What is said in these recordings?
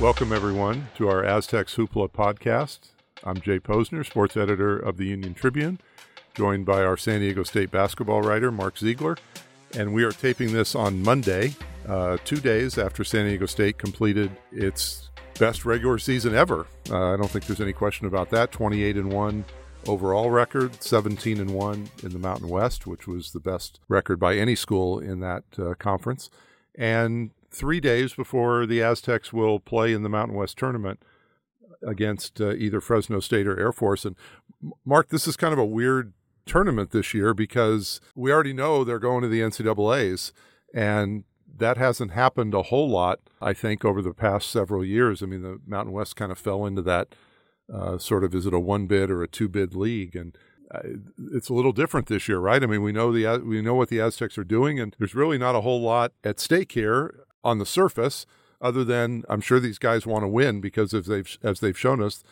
Welcome, everyone, to our Aztecs Hoopla podcast. I'm Jay Posner, sports editor of the Union Tribune, joined by our San Diego State basketball writer, Mark Ziegler. And we are taping this on Monday, uh, two days after San Diego State completed its best regular season ever. Uh, I don't think there's any question about that. 28 and 1 overall record, 17 and 1 in the Mountain West, which was the best record by any school in that uh, conference. And three days before the Aztecs will play in the Mountain West tournament against uh, either Fresno State or Air Force. And Mark, this is kind of a weird tournament this year because we already know they're going to the NCAA's, and that hasn't happened a whole lot, I think, over the past several years. I mean, the Mountain West kind of fell into that uh, sort of is it a one bid or a two bid league, and uh, it's a little different this year, right? I mean, we know the we know what the Aztecs are doing, and there's really not a whole lot at stake here on the surface, other than I'm sure these guys want to win because as they've as they've shown us,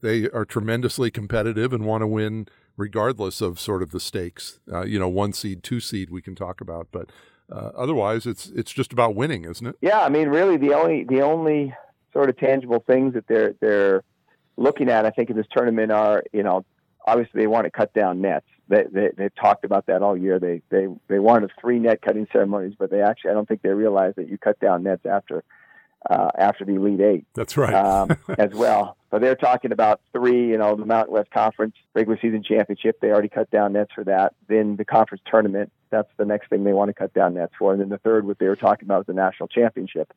they are tremendously competitive and want to win regardless of sort of the stakes. Uh, you know, one seed, two seed, we can talk about, but uh, otherwise, it's it's just about winning, isn't it? Yeah, I mean, really, the only the only sort of tangible things that they're they're looking at, I think, in this tournament are, you know, obviously they want to cut down nets. They, they they talked about that all year. They they they wanted three net cutting ceremonies, but they actually I don't think they realized that you cut down nets after uh, after the Elite Eight. That's right. um, as well. So they're talking about three. You know, the Mountain West Conference regular season championship. They already cut down nets for that. Then the conference tournament. That's the next thing they want to cut down nets for. And then the third, what they were talking about, was the national championship.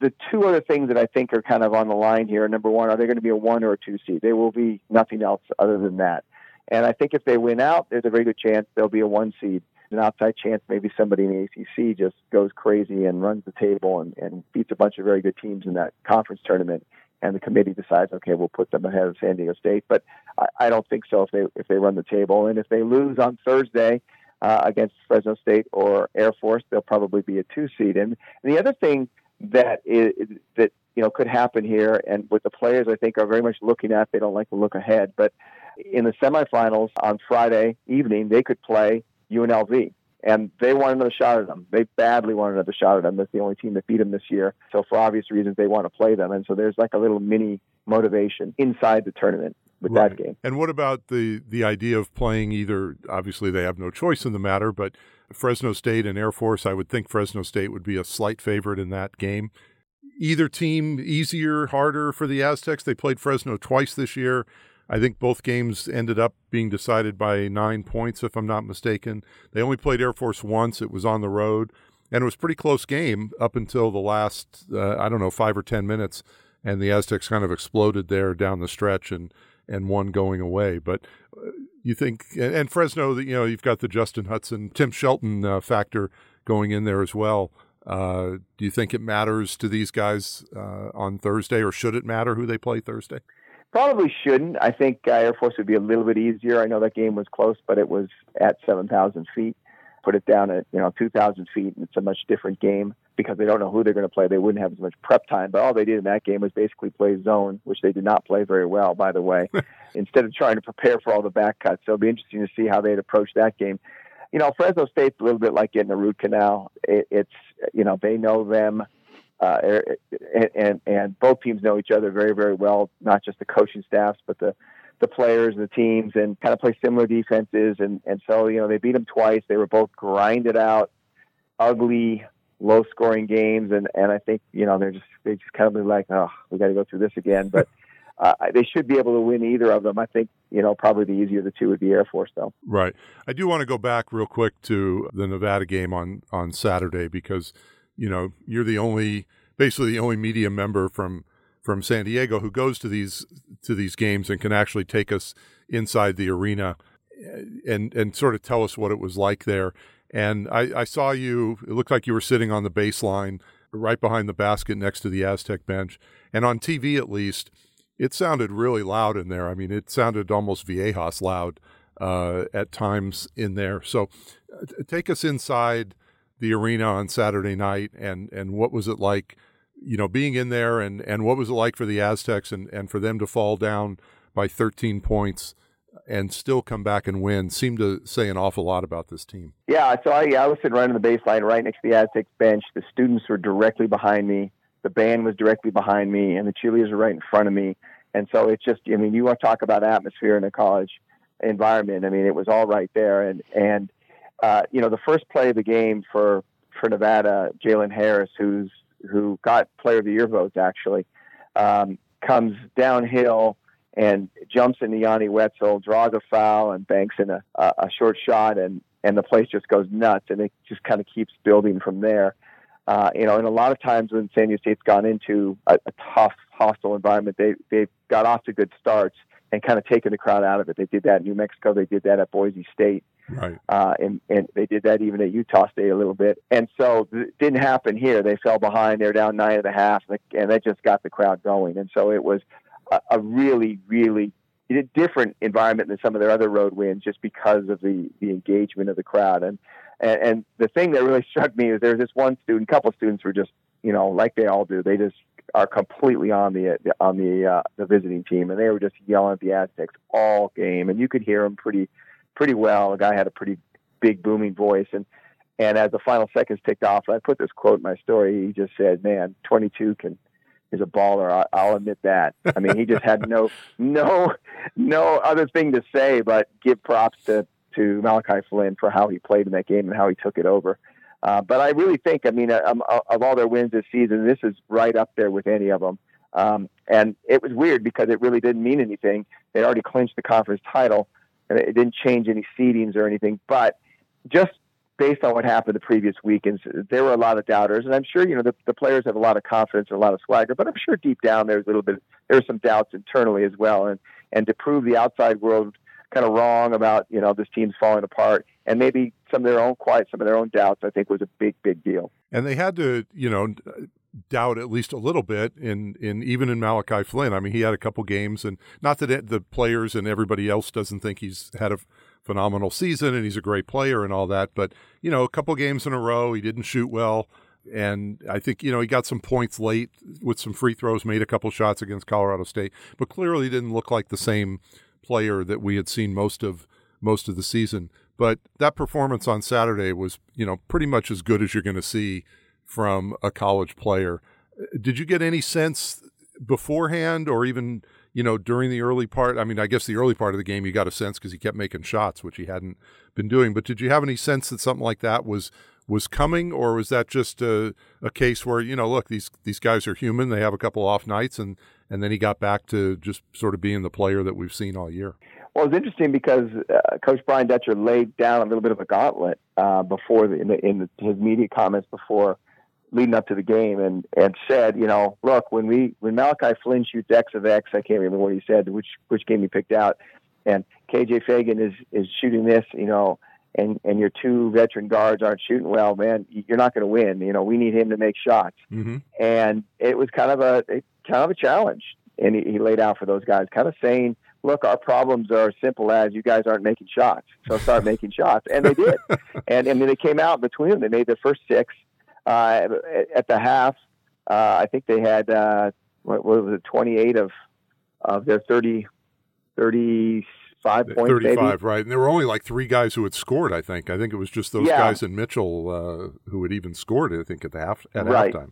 The two other things that I think are kind of on the line here. Number one, are they going to be a one or a two seed? They will be nothing else other than that. And I think if they win out, there's a very good chance they'll be a one seed. An outside chance maybe somebody in the ACC just goes crazy and runs the table and, and beats a bunch of very good teams in that conference tournament. And the committee decides, okay, we'll put them ahead of San Diego State. But I, I don't think so if they if they run the table. And if they lose on Thursday uh, against Fresno State or Air Force, they'll probably be a two seed. And, and the other thing that is, that you know could happen here, and what the players I think are very much looking at, they don't like to look ahead, but in the semifinals on Friday evening, they could play UNLV. And they want another shot at them. They badly want another shot at them. That's the only team that beat them this year. So for obvious reasons, they want to play them. And so there's like a little mini motivation inside the tournament with right. that game. And what about the the idea of playing either? Obviously, they have no choice in the matter, but Fresno State and Air Force. I would think Fresno State would be a slight favorite in that game. Either team easier, harder for the Aztecs. They played Fresno twice this year. I think both games ended up being decided by nine points, if I'm not mistaken. They only played Air Force once. It was on the road, and it was pretty close game up until the last, uh, I don't know, five or ten minutes, and the Aztecs kind of exploded there down the stretch and and won going away. But uh, you think, and Fresno, you know, you've got the Justin Hutson, Tim Shelton uh, factor going in there as well. Uh, do you think it matters to these guys uh, on Thursday, or should it matter who they play Thursday? Probably shouldn't. I think uh, Air Force would be a little bit easier. I know that game was close, but it was at 7,000 feet. Put it down at you know 2,000 feet, and it's a much different game because they don't know who they're going to play. They wouldn't have as much prep time. But all they did in that game was basically play zone, which they did not play very well, by the way, instead of trying to prepare for all the back cuts. So it'll be interesting to see how they'd approach that game. You know, Fresno State's a little bit like getting a root canal. It, it's you know they know them uh, and and both teams know each other very very well, not just the coaching staffs, but the the players, the teams, and kind of play similar defenses. And and so you know they beat them twice. They were both grinded out, ugly, low scoring games, and and I think you know they're just they just kind of be like oh we got to go through this again, but. Uh, they should be able to win either of them. I think, you know, probably the easier the two would be Air Force, though. Right. I do want to go back real quick to the Nevada game on, on Saturday because you know, you're the only, basically the only media member from from San Diego who goes to these to these games and can actually take us inside the arena and and sort of tell us what it was like there. And I, I saw you. It looked like you were sitting on the baseline, right behind the basket next to the Aztec bench. And on TV, at least, it sounded really loud in there. I mean, it sounded almost Viejas loud uh, at times in there. So, uh, take us inside the arena on Saturday night, and and what was it like, you know, being in there, and and what was it like for the Aztecs, and and for them to fall down by 13 points and still come back and win seemed to say an awful lot about this team. Yeah, so I, I was sitting right on the baseline, right next to the Aztecs bench. The students were directly behind me. the band was directly behind me, and the cheerleaders were right in front of me. And so it's just, I mean, you want to talk about atmosphere in a college environment. I mean, it was all right there. And, and, uh, you know, the first play of the game for, for Nevada, Jalen Harris, who's, who got player of the year votes actually, um, comes downhill and jumps into Yanni Wetzel, draws a foul and banks in a, a short shot and, and the place just goes nuts and it just kind of keeps building from there. Uh, you know, and a lot of times when San Diego State's gone into a, a tough, hostile environment, they they've got off to good starts and kind of taking the crowd out of it. They did that in New Mexico. They did that at Boise State. Right. Uh, and, and they did that even at Utah State a little bit. And so it didn't happen here. They fell behind. They were down nine and a half, and that just got the crowd going. And so it was a, a really, really a different environment than some of their other road wins just because of the, the engagement of the crowd. And, and, and the thing that really struck me is there was this one student, couple of students were just, you know, like they all do. They just are completely on the on the uh, the visiting team, and they were just yelling at the Aztecs all game, and you could hear them pretty pretty well. The guy had a pretty big booming voice, and and as the final seconds ticked off, I put this quote in my story. He just said, "Man, 22 can is a baller. I, will admit that. I mean, he just had no no no other thing to say but give props to to Malachi Flynn for how he played in that game and how he took it over. Uh, but I really think, I mean, uh, um, uh, of all their wins this season, this is right up there with any of them. Um, and it was weird because it really didn't mean anything. They already clinched the conference title, and it didn't change any seedings or anything. But just based on what happened the previous weekends, there were a lot of doubters, and I'm sure you know the, the players have a lot of confidence and a lot of swagger. But I'm sure deep down there's a little bit there's some doubts internally as well. And and to prove the outside world kind of wrong about you know this team's falling apart and maybe some of their own quiet some of their own doubts i think was a big big deal. And they had to you know doubt at least a little bit in in even in malachi flynn. I mean he had a couple games and not that the players and everybody else doesn't think he's had a phenomenal season and he's a great player and all that but you know a couple games in a row he didn't shoot well. And I think you know he got some points late with some free throws, made a couple shots against Colorado State, but clearly didn't look like the same player that we had seen most of most of the season. But that performance on Saturday was, you know, pretty much as good as you're going to see from a college player. Did you get any sense beforehand or even, you know, during the early part? I mean, I guess the early part of the game you got a sense because he kept making shots, which he hadn't been doing. But did you have any sense that something like that was was coming, or was that just a, a case where you know, look, these these guys are human; they have a couple off nights, and and then he got back to just sort of being the player that we've seen all year. Well, it's interesting because uh, Coach Brian Dutcher laid down a little bit of a gauntlet uh, before the, in, the, in the, his media comments before leading up to the game, and and said, you know, look, when we when Malachi Flynn shoots X of X, I can't remember what he said, which which game he picked out, and KJ Feagin is is shooting this, you know, and and your two veteran guards aren't shooting well, man, you're not going to win. You know, we need him to make shots, mm-hmm. and it was kind of a kind of a challenge, and he, he laid out for those guys, kind of saying, "Look, our problems are as simple as you guys aren't making shots, so start making shots," and they did, and and then they came out between them. They made their first six uh, at the half. Uh, I think they had uh, what, what was it, 28 of of their 30, 30 five points. Thirty-five, right? And there were only like three guys who had scored. I think. I think it was just those yeah. guys and Mitchell uh, who had even scored. I think at the half at right. halftime.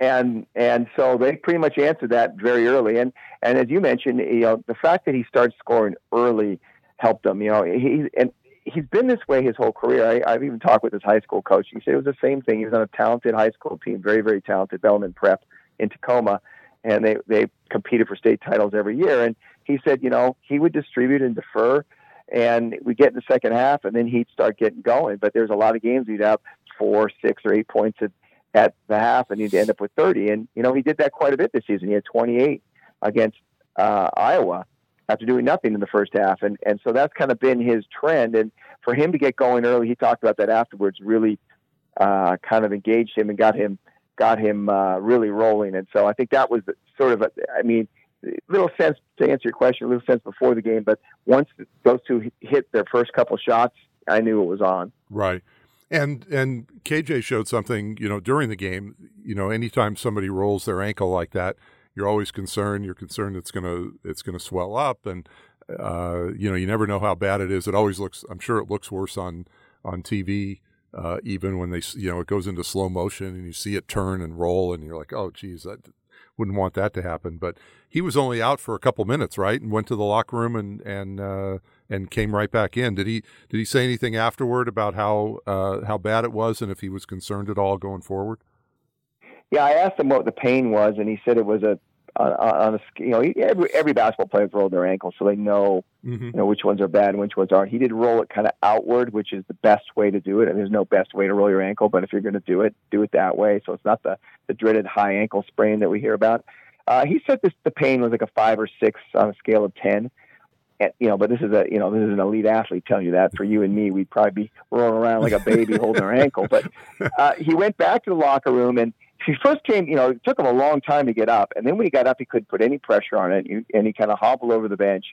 And and so they pretty much answered that very early. And and as you mentioned, you know, the fact that he started scoring early helped him. You know, he and he's been this way his whole career. I, have even talked with his high school coach. He said it was the same thing. He was on a talented high school team, very very talented Bellarmine Prep in Tacoma, and they they competed for state titles every year. And he said, you know, he would distribute and defer, and we get in the second half, and then he'd start getting going. But there's a lot of games he'd have four, six, or eight points at, at the half, and he'd end up with 30. And you know, he did that quite a bit this season. He had 28 against uh, Iowa after doing nothing in the first half, and and so that's kind of been his trend. And for him to get going early, he talked about that afterwards. Really, uh, kind of engaged him and got him got him uh, really rolling. And so I think that was sort of, a, I mean, little sense to answer your question, a little sense before the game, but once those two hit their first couple shots, I knew it was on. Right. And and KJ showed something, you know, during the game. You know, anytime somebody rolls their ankle like that, you're always concerned. You're concerned it's gonna it's gonna swell up, and uh, you know, you never know how bad it is. It always looks. I'm sure it looks worse on on TV Uh, even when they, you know, it goes into slow motion and you see it turn and roll, and you're like, oh, geez, I wouldn't want that to happen. But he was only out for a couple minutes, right? And went to the locker room and and uh, and came right back in. Did he did he say anything afterward about how uh, how bad it was and if he was concerned at all going forward? Yeah, I asked him what the pain was, and he said it was a on, a you know every every basketball player rolled their ankle, so they know mm-hmm. you know which ones are bad and which ones aren't. He did roll it kind of outward, which is the best way to do it. And there's no best way to roll your ankle, but if you're going to do it, do it that way. So it's not the the dreaded high ankle sprain that we hear about. Uh, he said this the pain was like a five or six on a scale of ten. And, you know, but this is a you know this is an elite athlete telling you that. For you and me, we'd probably be rolling around like a baby holding our ankle. But uh, he went back to the locker room and he first came, you know, it took him a long time to get up. And then when he got up, he couldn't put any pressure on it. And he kind of hobbled over the bench.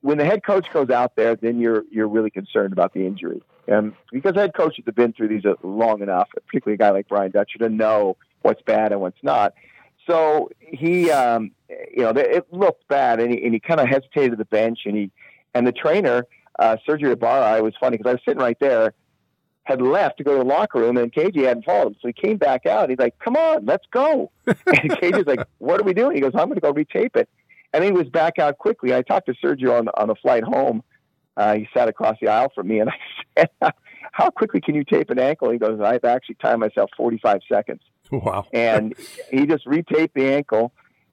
When the head coach goes out there, then you're, you're really concerned about the injury. And because head coaches have been through these long enough, particularly a guy like Brian Dutcher, to know what's bad and what's not. So he, um, you know, it looked bad, and he, and he kind of hesitated at the bench, and he, and the trainer, uh, Sergio Ibarra, it was funny because I was sitting right there, had left to go to the locker room, and KJ hadn't followed him. So he came back out. He's like, "Come on, let's go." and KJ's like, "What are we doing?" He goes, "I'm going to go retape it." And he was back out quickly. I talked to Sergio on on the flight home. Uh, he sat across the aisle from me, and I said, "How quickly can you tape an ankle?" He goes, "I've actually timed myself 45 seconds." Wow! and he just retaped the ankle,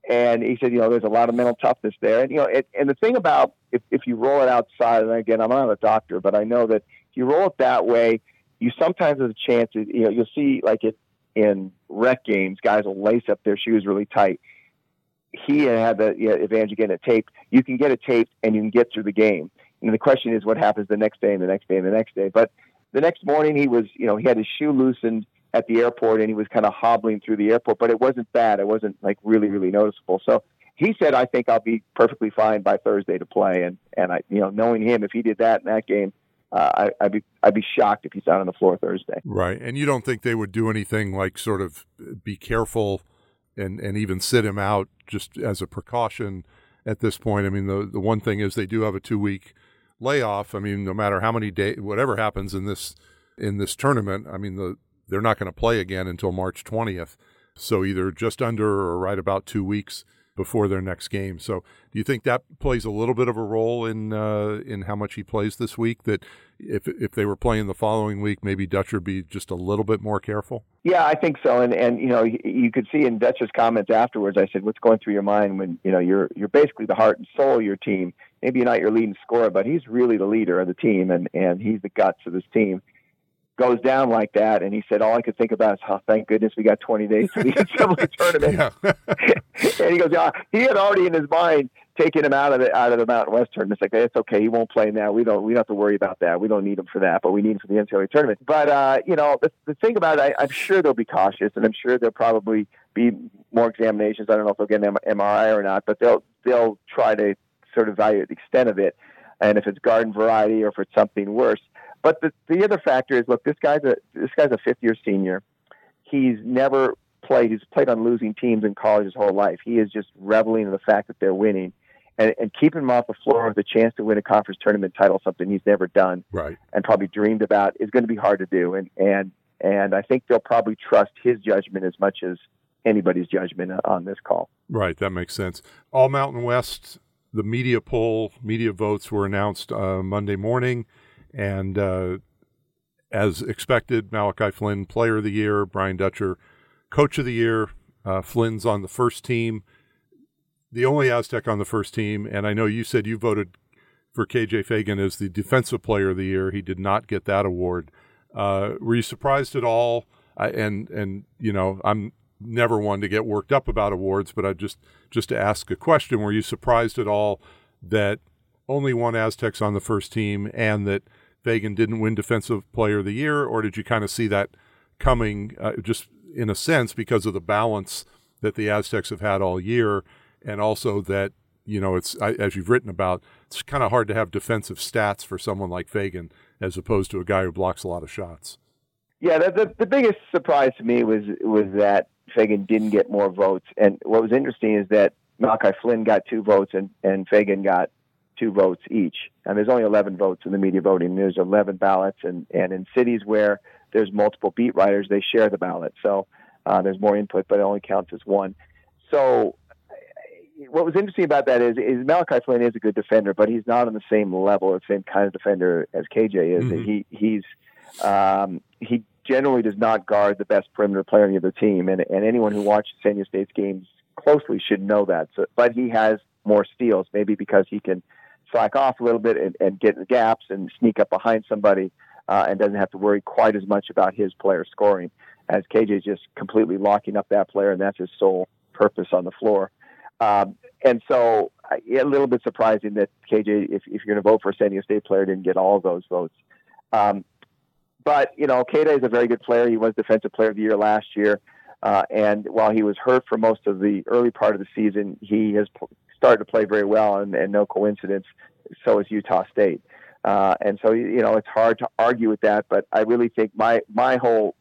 and he said, "You know, there's a lot of mental toughness there." And you know, it, and the thing about if if you roll it outside, and again, I'm not a doctor, but I know that if you roll it that way, you sometimes have a chance. You know, you'll see like it in rec games, guys will lace up their shoes really tight. He had the you know, advantage of getting it taped. You can get it taped and you can get through the game. And the question is, what happens the next day and the next day and the next day? But the next morning, he was, you know, he had his shoe loosened at the airport and he was kind of hobbling through the airport, but it wasn't bad. It wasn't like really, really noticeable. So he said, I think I'll be perfectly fine by Thursday to play. And, and I, you know, knowing him, if he did that in that game, uh, I, would be I'd be shocked if he's out on the floor Thursday. Right, and you don't think they would do anything like sort of be careful and and even sit him out just as a precaution at this point. I mean, the the one thing is they do have a two week layoff. I mean, no matter how many days, whatever happens in this in this tournament, I mean, the they're not going to play again until March twentieth. So either just under or right about two weeks before their next game. So, do you think that plays a little bit of a role in uh, in how much he plays this week? That if if they were playing the following week, maybe Dutcher be just a little bit more careful. Yeah, I think so. And and you know, you could see in Dutcher's comments afterwards. I said, "What's going through your mind when you know you're you're basically the heart and soul of your team? Maybe not your leading scorer, but he's really the leader of the team, and and he's the guts of this team." Goes down like that. And he said, all I could think about is, oh, thank goodness we got 20 days to the NCAA tournament. and he goes, yeah, he had already in his mind taken him out of the out of the Mountain West tournament. It's like it's okay, he won't play now. We don't we don't have to worry about that. We don't need him for that, but we need him for the NCAA tournament. But uh, you know, the, the thing about it, I, I'm sure they'll be cautious, and I'm sure there'll probably be more examinations. I don't know if they'll get an MRI or not, but they'll they'll try to sort of evaluate the extent of it, and if it's garden variety or if it's something worse. But the, the other factor is, look, this guy's a this guy's a fifth year senior. He's never played. He's played on losing teams in college his whole life. He is just reveling in the fact that they're winning, and, and keeping him off the floor with a chance to win a conference tournament title, something he's never done, right, and probably dreamed about, is going to be hard to do. And and and I think they'll probably trust his judgment as much as anybody's judgment on this call. Right, that makes sense. All Mountain West, the media poll, media votes were announced uh, Monday morning. And uh, as expected, Malachi Flynn, Player of the Year, Brian Dutcher, Coach of the Year. Uh, Flynn's on the first team, the only Aztec on the first team. And I know you said you voted for KJ Feagin as the Defensive Player of the Year. He did not get that award. Uh, were you surprised at all? I, and and you know, I'm never one to get worked up about awards, but I just just to ask a question: Were you surprised at all that only one Aztecs on the first team, and that Feagin didn't win Defensive Player of the Year, or did you kind of see that coming uh, just in a sense because of the balance that the Aztecs have had all year, and also that you know it's as you've written about, it's kind of hard to have defensive stats for someone like Feagin as opposed to a guy who blocks a lot of shots. Yeah, the, the, the biggest surprise to me was was that Feagin didn't get more votes, and what was interesting is that Malachi Flynn got two votes and and Feagin got two votes each. And there's only 11 votes in the media voting. There's 11 ballots, and, and in cities where there's multiple beat writers, they share the ballot. So uh, there's more input, but it only counts as one. So what was interesting about that is, is Malachi Flynn is a good defender, but he's not on the same level or same kind of defender as KJ is. Mm-hmm. He he's um, he generally does not guard the best perimeter player on the other team, and and anyone who watches San Diego State's games closely should know that. So, but he has more steals, maybe because he can slack off a little bit and, and get in the gaps and sneak up behind somebody, uh, and doesn't have to worry quite as much about his player scoring as KJ is just completely locking up that player, and that's his sole purpose on the floor. Um, and so, a little bit surprising that KJ, if, if you're going to vote for a San Diego State player, didn't get all those votes. Um, but you know, Queta is a very good player. He was Defensive Player of the Year last year, uh, and while he was hurt for most of the early part of the season, he has started to play very well. And, and no coincidence, so is Utah State. Uh, and so, you know, it's hard to argue with that. But I really think my my whole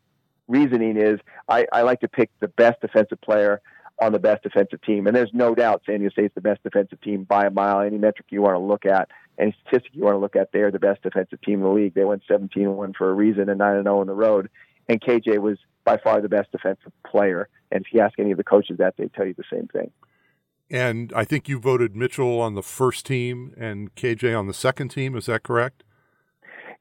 reasoning is I, I like to pick the best defensive player on the best defensive team. And there's no doubt San Diego State's the best defensive team by a mile. Any metric you want to look at, any statistic you want to look at, they're the best defensive team in the league. They went 17 and 1 for a reason and 9 and 0 on the road. And KJ was by far the best defensive player. And if you ask any of the coaches that, they tell you the same thing. And I think you voted Mitchell on the first team and KJ on the second team. Is that correct?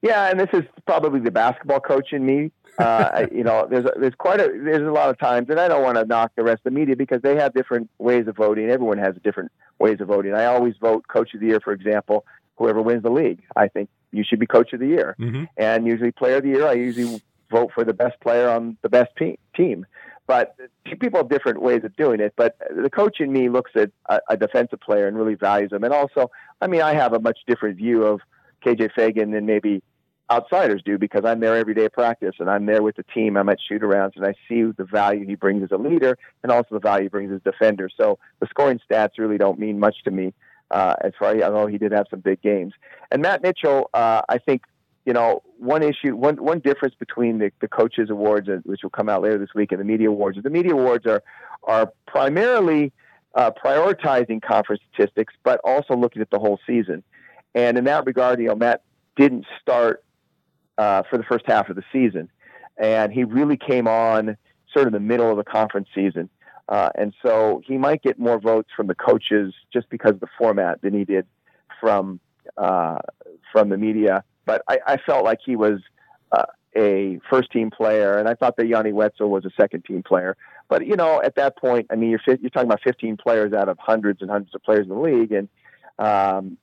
Yeah, and this is probably the basketball coach in me uh, you know, there's a, there's quite a there's a lot of times, and I don't want to knock the rest of the media because they have different ways of voting. Everyone has different ways of voting. I always vote coach of the year, for example, whoever wins the league. I think you should be coach of the year, mm-hmm. and usually player of the year. I usually vote for the best player on the best pe- team. But people have different ways of doing it. But the coach in me looks at a, a defensive player and really values him. And also, I mean, I have a much different view of KJ Feagin than maybe outsiders do because I'm there every day of practice and I'm there with the team. I'm at shoot arounds and I see the value he brings as a leader and also the value he brings as a defender. So the scoring stats really don't mean much to me uh, as far as although he did have some big games. And Matt Mitchell, uh, I think, you know, one issue, one one difference between the, the coaches awards, which will come out later this week, and the media awards, the media awards are are primarily uh, prioritizing conference statistics, but also looking at the whole season. And in that regard, you know, Matt didn't start uh, for the first half of the season, and he really came on sort of the middle of the conference season. Uh, and so he might get more votes from the coaches just because of the format than he did from uh, from the media. But I, I felt like he was uh, a first team player, and I thought that Yanni Wetzel was a second team player. But you know, at that point, I mean, you're you're talking about 15 players out of hundreds and hundreds of players in the league, and um,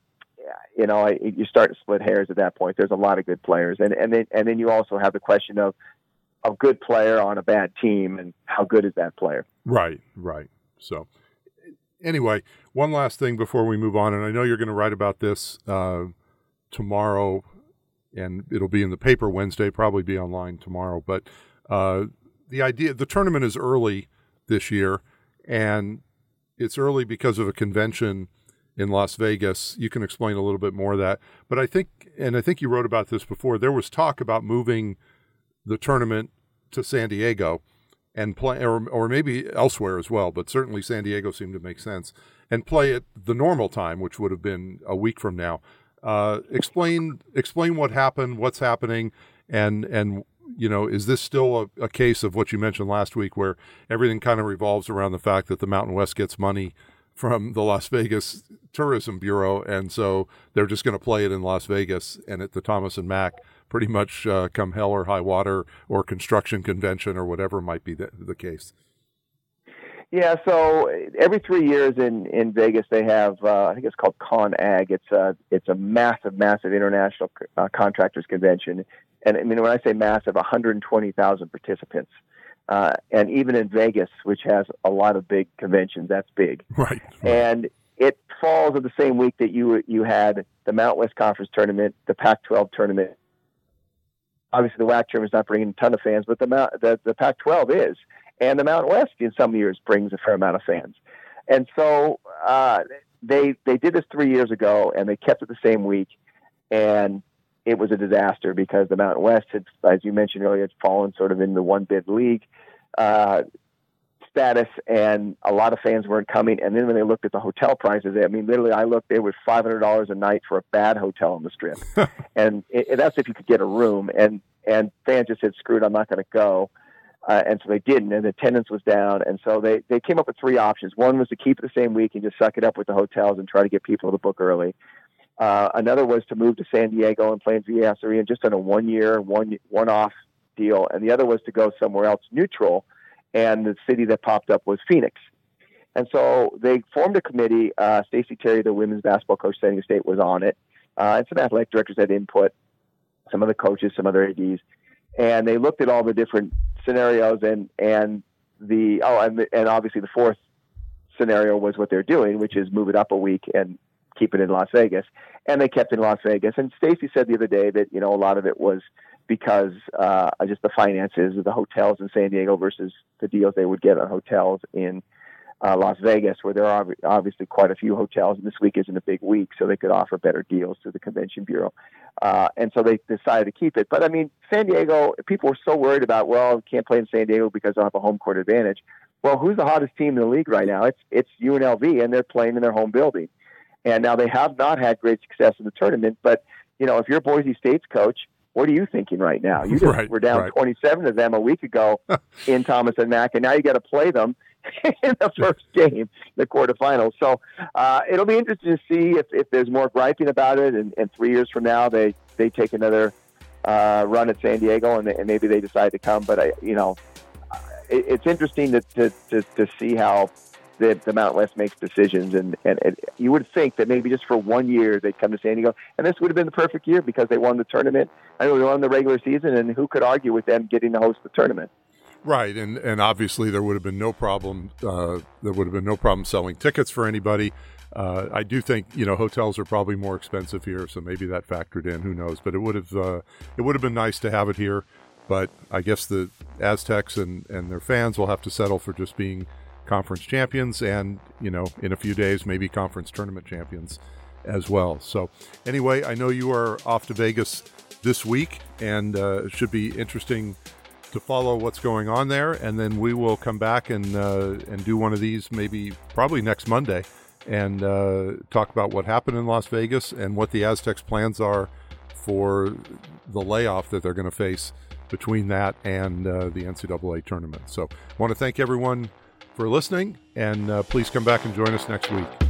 you know, you start to split hairs at that point. There's a lot of good players, and and then and then you also have the question of a good player on a bad team, and how good is that player? Right, right. So, anyway, one last thing before we move on, and I know you're going to write about this uh, tomorrow, and it'll be in the paper Wednesday, probably be online tomorrow. But uh, the idea, the tournament is early this year, and it's early because of a convention in Las Vegas. You can explain a little bit more of that. But I think, and I think you wrote about this before, there was talk about moving the tournament to San Diego and play, or, or maybe elsewhere as well, but certainly San Diego seemed to make sense, and play at the normal time, which would have been a week from now. Uh, explain explain what happened, what's happening, and and you know, is this still a, a, case of what you mentioned last week, where everything kind of revolves around the fact that the Mountain West gets money from the Las Vegas Tourism Bureau, and so they're just going to play it in Las Vegas and at the Thomas and Mack, pretty much uh, come hell or high water or construction convention or whatever might be the, the case. Yeah, so every three years in, in Vegas they have uh, I think it's called ConAg. It's a it's a massive, massive international uh, contractors convention, and I mean when I say massive, 120,000 participants. Uh, and even in Vegas, which has a lot of big conventions, that's big. Right. And it falls at the same week that you you had the Mount West Conference tournament, the Pac-12 tournament. Obviously, the WAC tournament is not bringing a ton of fans, but the Mount, the, the Pac-12 is, and the Mountain West in some years brings a fair amount of fans. And so uh, they they did this three years ago, and they kept it the same week, and it was a disaster because the Mountain West had, as you mentioned earlier, had fallen sort of in the one bid league. Uh, status, and a lot of fans weren't coming. And then when they looked at the hotel prices, I mean, literally, I looked; they was five hundred dollars a night for a bad hotel on the Strip, and it, that's if you could get a room. And and fans just said, "Screwed, I'm not going to go." Uh, and so they didn't, and the attendance was down. And so they, they came up with three options. One was to keep it the same week and just suck it up with the hotels and try to get people to book early. Uh, another was to move to San Diego and play in Viejas Arena just on a one year, one one off deal. And the other was to go somewhere else neutral and the city that popped up was Phoenix. And so they formed a committee. Uh, Stacie Terry, the women's basketball coach, San Diego State, was on it, uh, and some athletic directors had input. Some of the coaches, some other ads, and they looked at all the different scenarios and and the oh and the, and obviously the fourth scenario was what they're doing, which is move it up a week and keep it in Las Vegas. And they kept in Las Vegas. And Stacie said the other day that you know a lot of it was because uh, just the finances of the hotels in San Diego versus the deals they would get on hotels in uh, Las Vegas, where there are obviously quite a few hotels, and this week isn't a big week, so they could offer better deals to the convention bureau. Uh, and so they decided to keep it. But I mean, San Diego, people were so worried about, well, we can't play in San Diego because they'll have a home court advantage. Well, who's the hottest team in the league right now? It's it's UNLV, and they're playing in their home building. And now they have not had great success in the tournament, but you know, if you're Boise State's coach, what are you thinking right now? You just right, were down right. 27 of them a week ago in Thomas and Mack, and now you got to play them in the first game, the quarterfinals. So uh, it'll be interesting to see if, if there's more griping about it, and, and three years from now they they take another uh, run at San Diego, and, and maybe they decide to come. But I, you know, it, it's interesting to, to, to, to see how that the Mount West makes decisions, and, and, and you would think that maybe just for one year they'd come to San Diego, and this would have been the perfect year because they won the tournament. I know they won the regular season, and who could argue with them getting to host the tournament? Right, and and obviously there would have been no problem. Uh, there would have been no problem selling tickets for anybody. Uh, I do think you know hotels are probably more expensive here, so maybe that factored in. Who knows? But it would have uh, it would have been nice to have it here. But I guess the Aztecs and, and their fans will have to settle for just being conference champions and, you know, in a few days, maybe conference tournament champions as well. So, anyway, I know you are off to Vegas this week, and uh, it should be interesting to follow what's going on there. And then we will come back and uh, and do one of these maybe probably next Monday and uh, talk about what happened in Las Vegas and what the Aztecs' plans are for the layoff that they're going to face between that and uh, the NCAA tournament. So, I want to thank everyone for listening, and uh, please come back and join us next week.